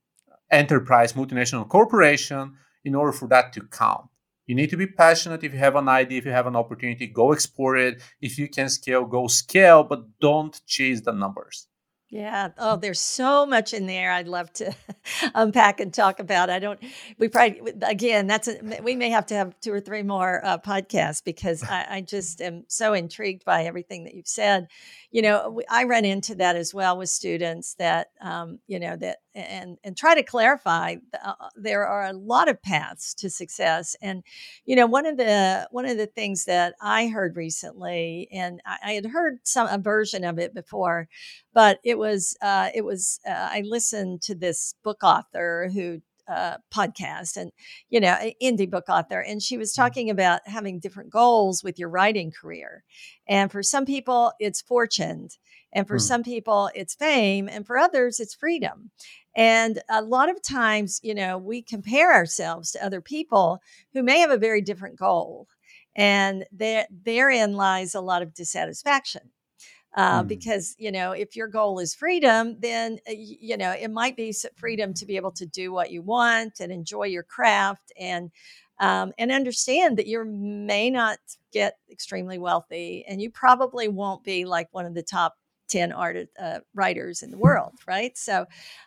enterprise multinational corporation in order for that to count. You need to be passionate. If you have an idea if you have an opportunity go explore it. If you can scale go scale but don't chase the numbers yeah. Oh, there's so much in there I'd love to unpack and talk about. I don't, we probably, again, that's, a, we may have to have two or three more uh, podcasts because I, I, just am so intrigued by everything that you've said. You know, I run into that as well with students that, um, you know, that, and, and try to clarify uh, there are a lot of paths to success. And, you know, one of the, one of the things that I heard recently, and I, I had heard some, a version of it before, but it was uh, it was uh, I listened to this book author who uh, podcast and you know indie book author and she was mm-hmm. talking about having different goals with your writing career and for some people it's fortune and for mm. some people it's fame and for others it's freedom and a lot of times you know we compare ourselves to other people who may have a very different goal and there, therein lies a lot of dissatisfaction uh, mm. because you know if your goal is freedom then uh, you know it might be freedom to be able to do what you want and enjoy your craft and um, and understand that you may not get extremely wealthy and you probably won't be like one of the top 10 art uh, writers in the world right so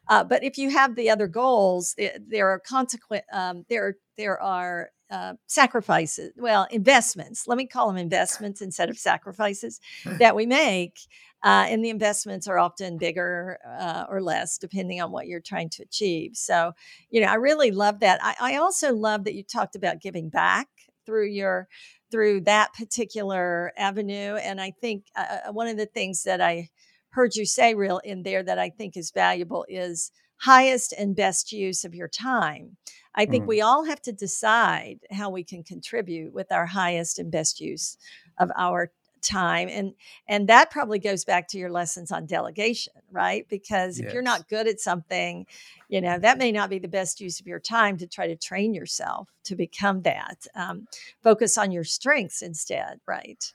uh, but if you have the other goals there, there are consequent um, there there are uh, sacrifices, well, investments, let me call them investments instead of sacrifices that we make. Uh, and the investments are often bigger uh, or less, depending on what you're trying to achieve. So, you know, I really love that. I, I also love that you talked about giving back through your through that particular avenue. And I think uh, uh, one of the things that I heard you say real in there that I think is valuable is highest and best use of your time. I think mm. we all have to decide how we can contribute with our highest and best use of our time and and that probably goes back to your lessons on delegation right because yes. if you're not good at something you know that may not be the best use of your time to try to train yourself to become that um, focus on your strengths instead right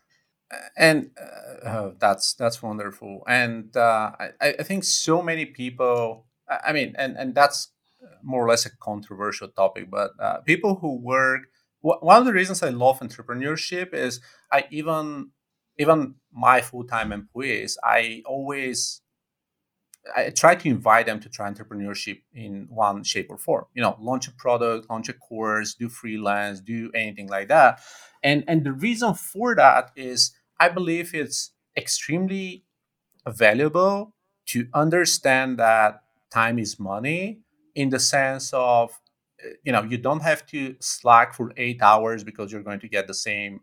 and uh, oh, that's that's wonderful and uh, I, I think so many people i mean and and that's more or less a controversial topic, but uh, people who work, one of the reasons I love entrepreneurship is I even even my full-time employees, I always I try to invite them to try entrepreneurship in one shape or form. You know, launch a product, launch a course, do freelance, do anything like that. And and the reason for that is I believe it's extremely valuable to understand that time is money in the sense of eh, you know you don't have to slack for eight hours because you're going to get the same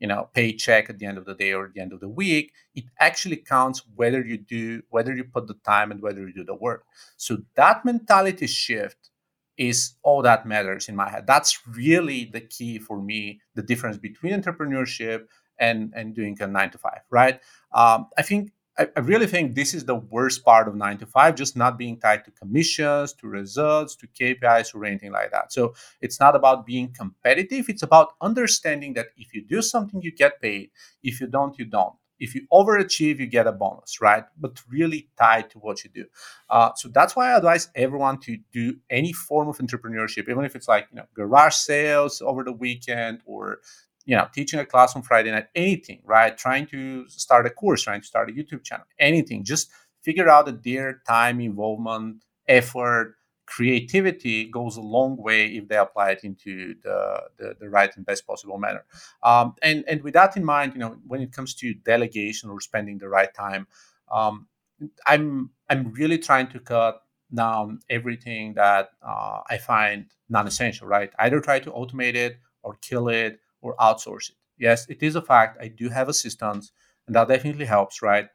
you know paycheck at the end of the day or at the end of the week it actually counts whether you do whether you put the time and whether you do the work. So that mentality shift is all that matters in my head. That's really the key for me the difference between entrepreneurship and and doing a nine to five right? Um, i think I, I really think this is the worst part of nine to five, just not being tied to commissions, to results, to KPIs, or anything like that. So it's not about being competitive. It's about understanding that if you do something, you get paid. If you don't, you don't. If you overachieve, you get a bonus, right? But really tied to what you do. Uh, so that's why I advise everyone to do any form of entrepreneurship, even if it's like you know garage sales over the weekend or you know, teaching a class on Friday night, anything, right? Trying to start a course, trying to start a YouTube channel, anything. Just figure out that their time, involvement, effort, creativity goes a long way if they apply it into the, the, the right and best possible manner. Um, and, and with that in mind, you know, when it comes to delegation or spending the right time, um, I'm I'm really trying to cut down everything that uh, I find non-essential, right? Either try to automate it or kill it or outsource it. Yes, it is a fact. I do have assistants, and that definitely helps, right?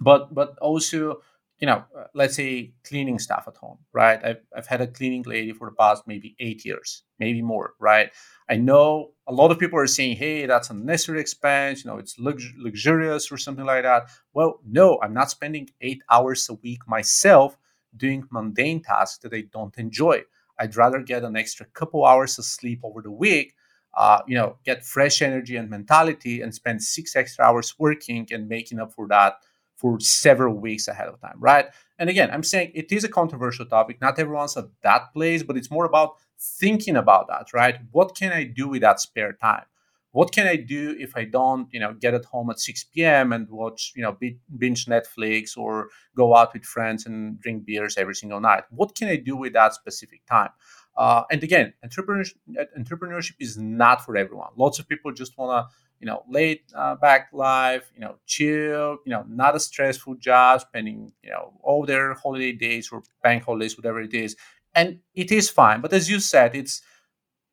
But but also, you know, uh, let's say cleaning staff at home, right? I've I've had a cleaning lady for the past maybe eight years, maybe more, right? I know a lot of people are saying, "Hey, that's a necessary expense. You know, it's lux- luxurious or something like that." Well, no, I'm not spending eight hours a week myself doing mundane tasks that I don't enjoy. I'd rather get an extra couple hours of sleep over the week uh, you know, get fresh energy and mentality and spend six extra hours working and making up for that for several weeks ahead of time, right? And again, I'm saying it is a controversial topic. Not everyone's at that place, but it's more about thinking about that, right? What can I do with that spare time? What can I do if I don't, you know, get at home at 6 p.m. and watch, you know, binge Netflix or go out with friends and drink beers every single night? What can I do with that specific time? Uh, and again, entrepreneurship, entrepreneurship is not for everyone. Lots of people just want to, you know, lay uh, back life, you know, chill, you know, not a stressful job, spending, you know, all their holiday days or bank holidays, whatever it is, and it is fine. But as you said, it's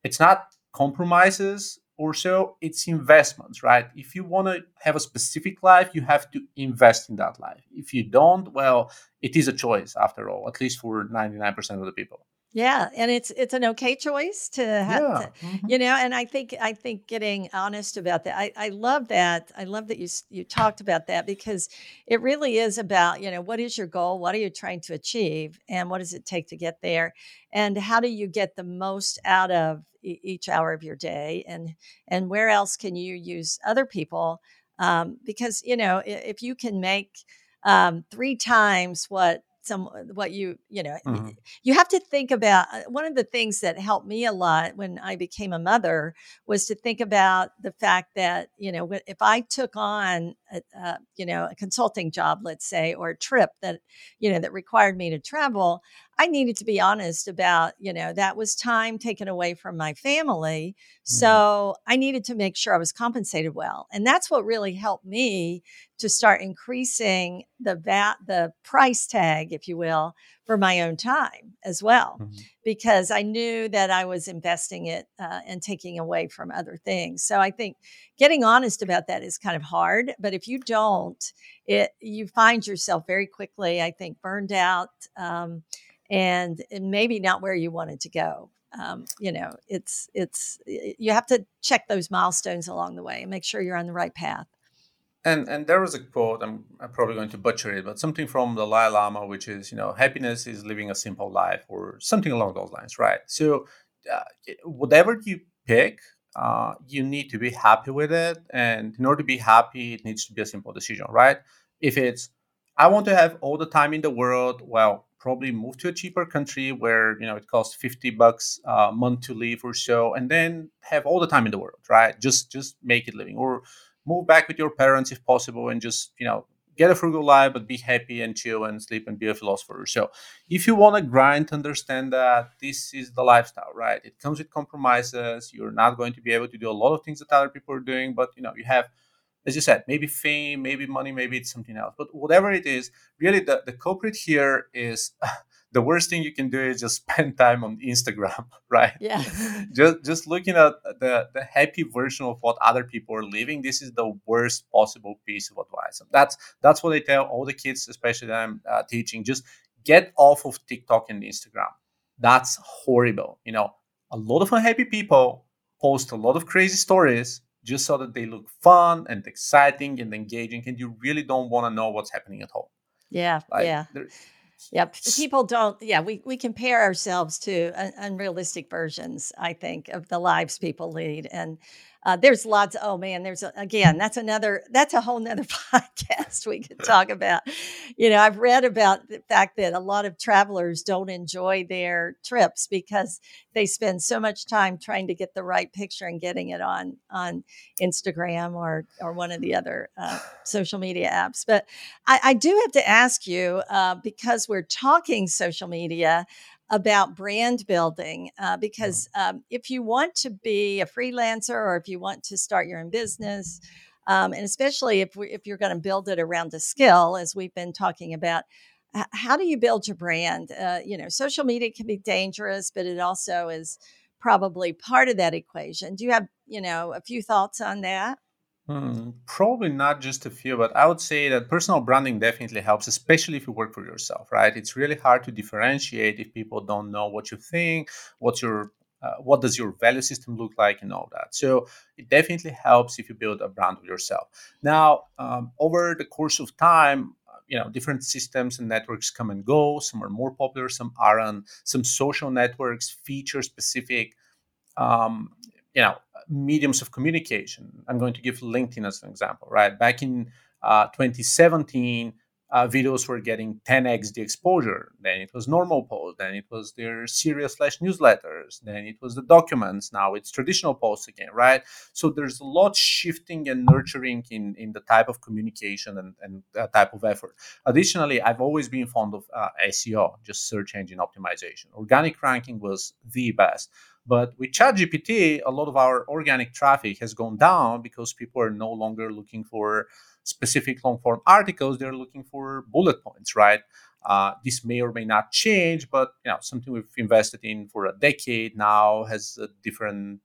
it's not compromises or so; it's investments, right? If you want to have a specific life, you have to invest in that life. If you don't, well, it is a choice after all, at least for ninety nine percent of the people. Yeah, and it's it's an okay choice to have, yeah. to, mm-hmm. you know. And I think I think getting honest about that. I, I love that. I love that you you talked about that because it really is about you know what is your goal, what are you trying to achieve, and what does it take to get there, and how do you get the most out of e- each hour of your day, and and where else can you use other people? Um, because you know if you can make um, three times what some uh, what you you know mm-hmm. you have to think about uh, one of the things that helped me a lot when i became a mother was to think about the fact that you know if i took on a, a, you know a consulting job let's say or a trip that you know that required me to travel I needed to be honest about, you know, that was time taken away from my family. Mm-hmm. So I needed to make sure I was compensated well. And that's what really helped me to start increasing the VAT, the price tag, if you will, for my own time as well, mm-hmm. because I knew that I was investing it uh, and taking away from other things. So I think getting honest about that is kind of hard. But if you don't, it you find yourself very quickly, I think, burned out. Um, and, maybe not where you wanted to go. Um, you know, it's it's you have to check those milestones along the way and make sure you're on the right path. And and there was a quote I'm, I'm probably going to butcher it, but something from the Dalai Lama, which is you know happiness is living a simple life or something along those lines, right? So uh, whatever you pick, uh, you need to be happy with it, and in order to be happy, it needs to be a simple decision, right? If it's I want to have all the time in the world, well, probably move to a cheaper country where you know it costs 50 bucks a month to live or so and then have all the time in the world right just just make it living or move back with your parents if possible and just you know get a frugal life but be happy and chill and sleep and be a philosopher. So if you want to grind understand that this is the lifestyle right? It comes with compromises. You're not going to be able to do a lot of things that other people are doing but you know you have as you said maybe fame maybe money maybe it's something else. But whatever it is really the, the culprit here is the worst thing you can do is just spend time on Instagram, right? Yeah. just just looking at the the happy version of what other people are living. This is the worst possible piece of advice. And that's that's what I tell all the kids, especially that I'm uh, teaching. Just get off of TikTok and Instagram. That's horrible. You know, a lot of unhappy people post a lot of crazy stories just so that they look fun and exciting and engaging, and you really don't want to know what's happening at home. Yeah, like, yeah. Yep. People don't, yeah, we, we compare ourselves to un- unrealistic versions, I think, of the lives people lead. And uh, there's lots. Oh man, there's a, again. That's another. That's a whole nother podcast we could talk about. You know, I've read about the fact that a lot of travelers don't enjoy their trips because they spend so much time trying to get the right picture and getting it on on Instagram or or one of the other uh, social media apps. But I, I, do have to ask you uh, because we're talking social media about brand building uh, because um, if you want to be a freelancer or if you want to start your own business, um, and especially if, we, if you're going to build it around a skill, as we've been talking about, h- how do you build your brand? Uh, you know, social media can be dangerous, but it also is probably part of that equation. Do you have, you know, a few thoughts on that? Hmm, probably not just a few, but I would say that personal branding definitely helps, especially if you work for yourself, right? It's really hard to differentiate if people don't know what you think, what's your uh, what does your value system look like and all that. So it definitely helps if you build a brand of yourself. Now um, over the course of time you know different systems and networks come and go. Some are more popular some aren't. Some social networks feature specific um, you know mediums of communication. I'm going to give LinkedIn as an example, right? Back in uh, 2017, uh, videos were getting 10x the exposure. Then it was normal posts. Then it was their serial slash newsletters. Then it was the documents. Now it's traditional posts again, right? So there's a lot shifting and nurturing in, in the type of communication and, and uh, type of effort. Additionally, I've always been fond of uh, SEO, just search engine optimization. Organic ranking was the best. But with ChatGPT, a lot of our organic traffic has gone down because people are no longer looking for specific long form articles; they're looking for bullet points, right? Uh, this may or may not change, but you know something we've invested in for a decade now has a different,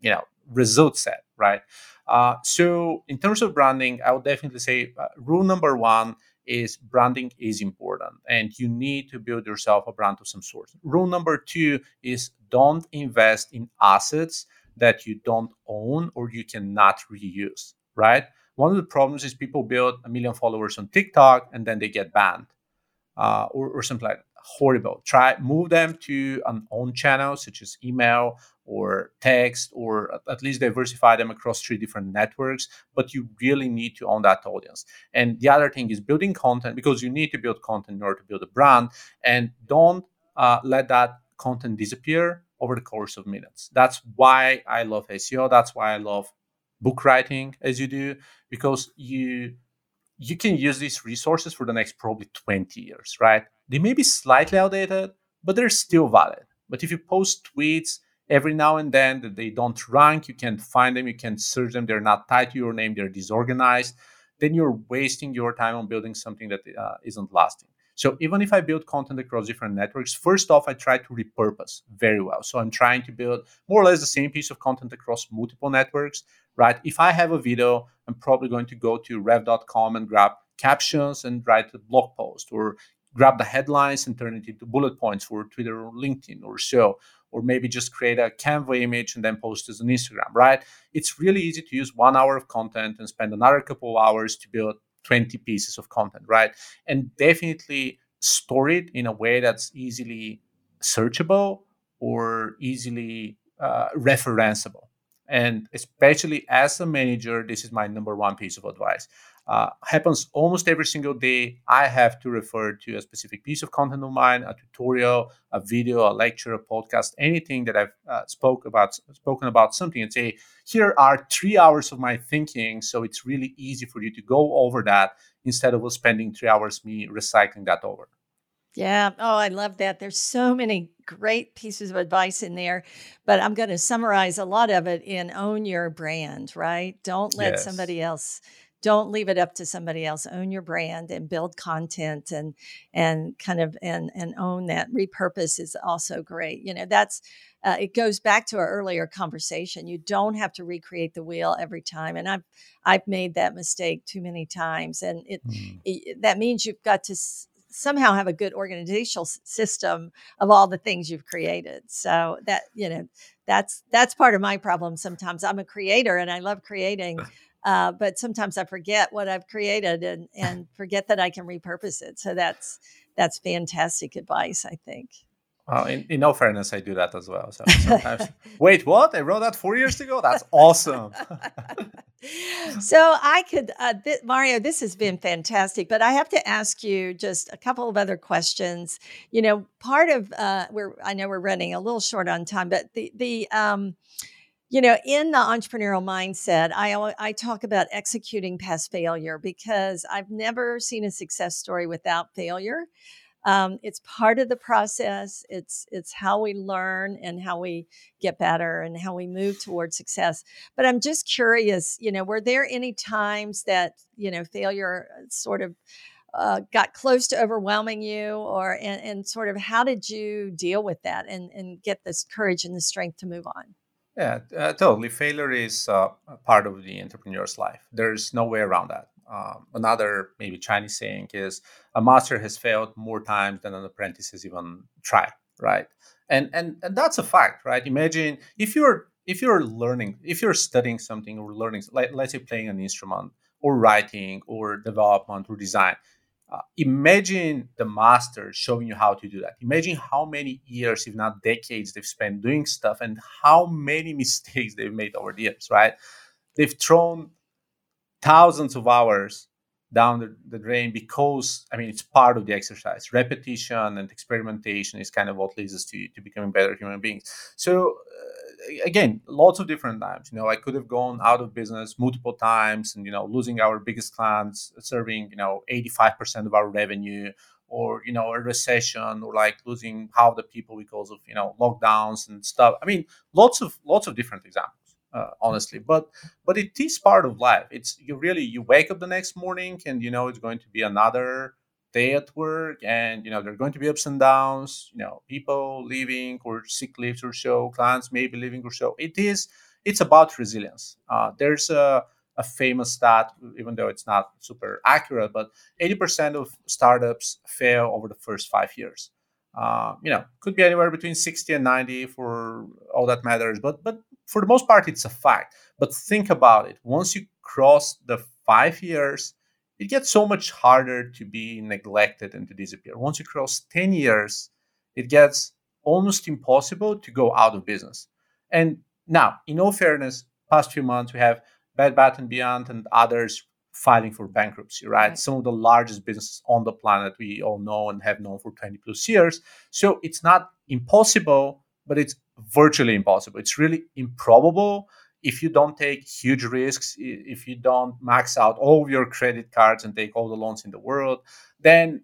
you know, result set, right? Uh, so in terms of branding, I would definitely say uh, rule number one is branding is important and you need to build yourself a brand of some sort. Rule number two is don't invest in assets that you don't own or you cannot reuse, right? One of the problems is people build a million followers on TikTok and then they get banned uh, or, or something like that. Horrible. Try move them to an own channel such as email or text or at least diversify them across three different networks but you really need to own that audience. And the other thing is building content because you need to build content in order to build a brand and don't uh, let that content disappear over the course of minutes. That's why i love seo that's why i love book writing as you do because you you can use these resources for the next probably 20 years right? They may be slightly outdated but they're still valid. But if you post tweets every now and then that they don't rank you can't find them you can't search them they're not tied to your name they're disorganized then you're wasting your time on building something that uh, not lasting. So even if i build content across different networks first off i try to repurpose very well. So i'm trying to build more or less the same piece of content across multiple networks right? If i have a video i'm probably going to go to rev.com and grab captions and write a blog post or grab the headlines and turn it into bullet points for twitter or linkedin or so or maybe just create a Canva image and then post it on Instagram, right? It's really easy to use one hour of content and spend another couple of hours to build 20 pieces of content, right? And definitely store it in a way that's easily searchable or easily uh, referenceable. And especially as a manager, this is my number one piece of advice. Uh, happens almost every single day. I have to refer to a specific piece of content of mine, a tutorial, a video, a lecture, a podcast, anything that I've uh, spoke about, spoken about something, and say, here are three hours of my thinking. So it's really easy for you to go over that instead of spending three hours me recycling that over. Yeah. Oh, I love that. There's so many great pieces of advice in there, but I'm going to summarize a lot of it in own your brand, right? Don't let yes. somebody else don't leave it up to somebody else. Own your brand and build content and and kind of and and own that. Repurpose is also great. You know that's uh, it goes back to our earlier conversation. You don't have to recreate the wheel every time and i've i've made that mistake too many times and it, mm. it that means you've got to s- somehow have a good organizational system of all the things you've created. So that you know that's that's part of my problem sometimes. I'm a creator and i love creating uh, but sometimes i forget what i've created and and forget that i can repurpose it so that's that's fantastic advice i think well, in, in all fairness, I do that as well. So sometimes, wait, what? I wrote that four years ago? That's awesome. so I could, uh, th- Mario, this has been fantastic, but I have to ask you just a couple of other questions. You know, part of, uh, we're, I know we're running a little short on time, but the, the, um, you know, in the entrepreneurial mindset, I I talk about executing past failure because I've never seen a success story without failure. Um, it's part of the process. It's it's how we learn and how we get better and how we move towards success. But I'm just curious, you know, were there any times that you know failure uh, sort of uh, got close to overwhelming you, or and, and sort of how did you deal with that and and get this courage and the strength to move on? Yeah, uh, totally. Failure is uh, part of the entrepreneur's life. There's no way around that. Um, another maybe Chinese saying is a master has failed more times than an apprentice has even tried, right? And and and that's a fact, right? Imagine if you're if you're learning, if you're studying something or learning, like let's say playing an instrument or writing or development or design. Uh, imagine the master showing you how to do that. Imagine how many years, if not decades, they've spent doing stuff and how many mistakes they've made over the years, right? They've thrown thousands of hours down the, the, drain because I mean it's part of the exercise. Repetition and experimentation is kind of what leads us to, to becoming better human beings. So uh, again, lots of different times. You know, I could have gone out of business multiple times, and you know, losing our biggest clients, serving you know 85% of our revenue, or you know, a recession, or like losing half the people because of you know lockdowns and stuff. I mean, lots of lots of different examples uh, honestly but but it is part of life it's you really you wake up the next morning and you know it's going to be another day at work and you know there are going to be ups and downs you know people leaving or sick leaves or so clients maybe leaving or so it is it's about resilience uh, there's a, a famous stat even though it's not super accurate but 80% of startups fail over the first five years uh, you know could be anywhere between 60 and 90 for all that matters but but for the most part, it's a fact. But think about it. Once you cross the five years, it gets so much harder to be neglected and to disappear. Once you cross 10 years, it gets almost impossible to go out of business. And now, in all fairness, past few months, we have Bed Bath and Beyond and others filing for bankruptcy, right? right? Some of the largest businesses on the planet we all know and have known for 20 plus years. So it's not impossible, but it's virtually impossible. It's really improbable if you don't take huge risks, if you don't max out all your credit cards and take all the loans in the world, then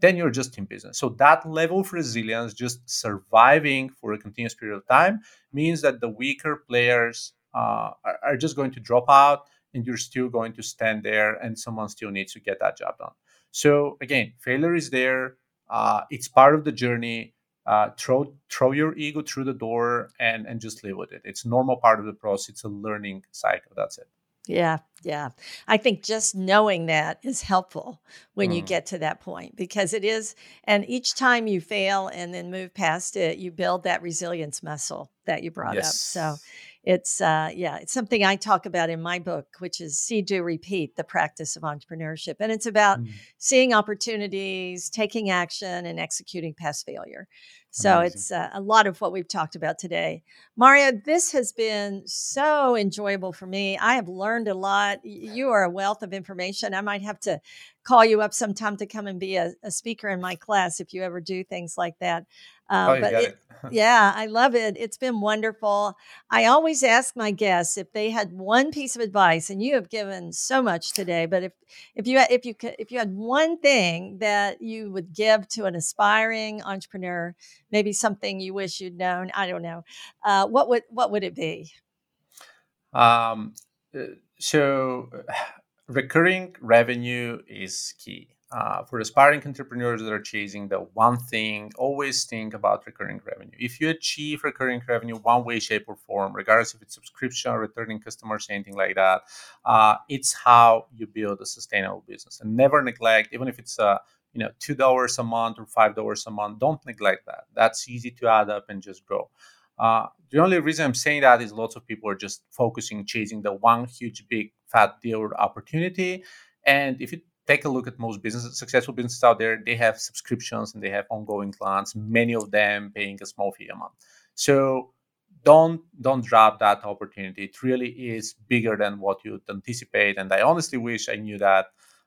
then you're just in business. So that level of resilience, just surviving for a continuous period of time, means that the weaker players uh, are, are just going to drop out, and you're still going to stand there, and someone still needs to get that job done. So again, failure is there. Uh, it's part of the journey uh, throw throw your ego through the door and and just live with it. It's normal part of the process. It's a learning cycle. That's it. Yeah, yeah. I think just knowing that is helpful when mm. you get to that point because it is, and each time you fail and then move past it, you build that resilience muscle that you brought yes. up. So it's uh, yeah it's something i talk about in my book which is see do repeat the practice of entrepreneurship and it's about mm. seeing opportunities taking action and executing past failure So Amazing. it's uh, a lot of what we've talked about today. Mario, this has been so enjoyable for me. I have learned a lot. You are a wealth of information. I might have to call you up sometime to come and be a, a speaker in my class if you ever do things like that. Uh, oh, but it, it. yeah, I love it. It's been wonderful. I always ask my guests if they had one piece of advice, and you have given so much today. But if if you if you if you had one thing that you would give to an aspiring entrepreneur, maybe something you wish you'd known, I don't know, uh, what would what would it be? Um, uh, so recurring revenue is key. Uh, for aspiring entrepreneurs that are chasing the one thing, always think about recurring revenue. If you achieve recurring revenue one way, shape, or form, regardless if it's subscription, returning customers, anything like that, uh, it's how you build a sustainable business. And never neglect, even if it's a you know two dollars a month or five dollars a month, don't neglect that. That's easy to add up and just grow. Uh, the only reason I'm saying that is lots of people are just focusing, chasing the one huge, big, fat deal opportunity. And if you take a look at most businesses, successful businesses out there, they have subscriptions and they have ongoing clients, many of them paying a small fee a month. So don't don't drop that opportunity. It really is bigger than what you'd anticipate. And I honestly wish I knew that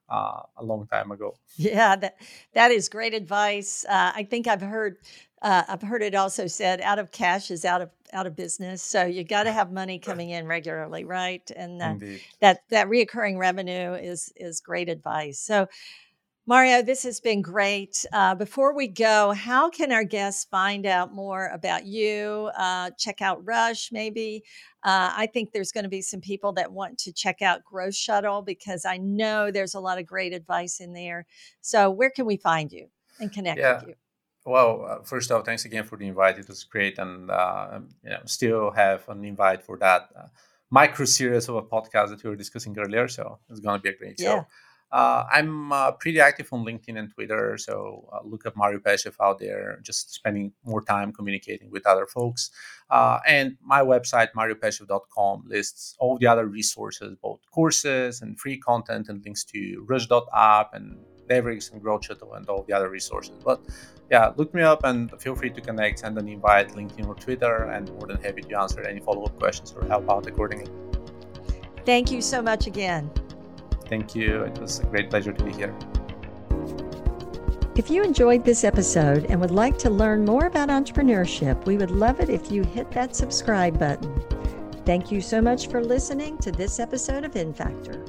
uh, a long time ago. Yeah, that that is great advice. Uh, I think I've heard uh, I've heard it also said, "Out of cash is out of out of business." So you got to have money coming in regularly, right? And uh, that that reoccurring revenue is is great advice. So. Mario, this has been great. Uh, before we go, how can our guests find out more about you? Uh, check out Rush, maybe. Uh, I think there's going to be some people that want to check out Growth Shuttle because I know there's a lot of great advice in there. So, where can we find you and connect yeah. with you? Well, uh, first off, thanks again for the invite. It was great, and uh, you know, still have an invite for that uh, micro series of a podcast that we were discussing earlier. So it's going to be a great yeah. show. Uh, I'm uh, pretty active on LinkedIn and Twitter, so uh, look up Mario Peshev out there. Just spending more time communicating with other folks. and my website, mariopeshev.com, lists all the other resources, both courses and free content, and links to Rush.app and DevriX and Growth Shuttle and all the other resources. But yeah, look me up and feel free to connect, send an invite, LinkedIn or Twitter, and more than happy to answer any follow up questions or help out accordingly. Thank you so much again. Thank you. It was a great pleasure to be here. If you enjoyed this episode and would like to learn more about entrepreneurship, we would love it if you hit that subscribe button. Thank you so much for listening to this episode of En Factor.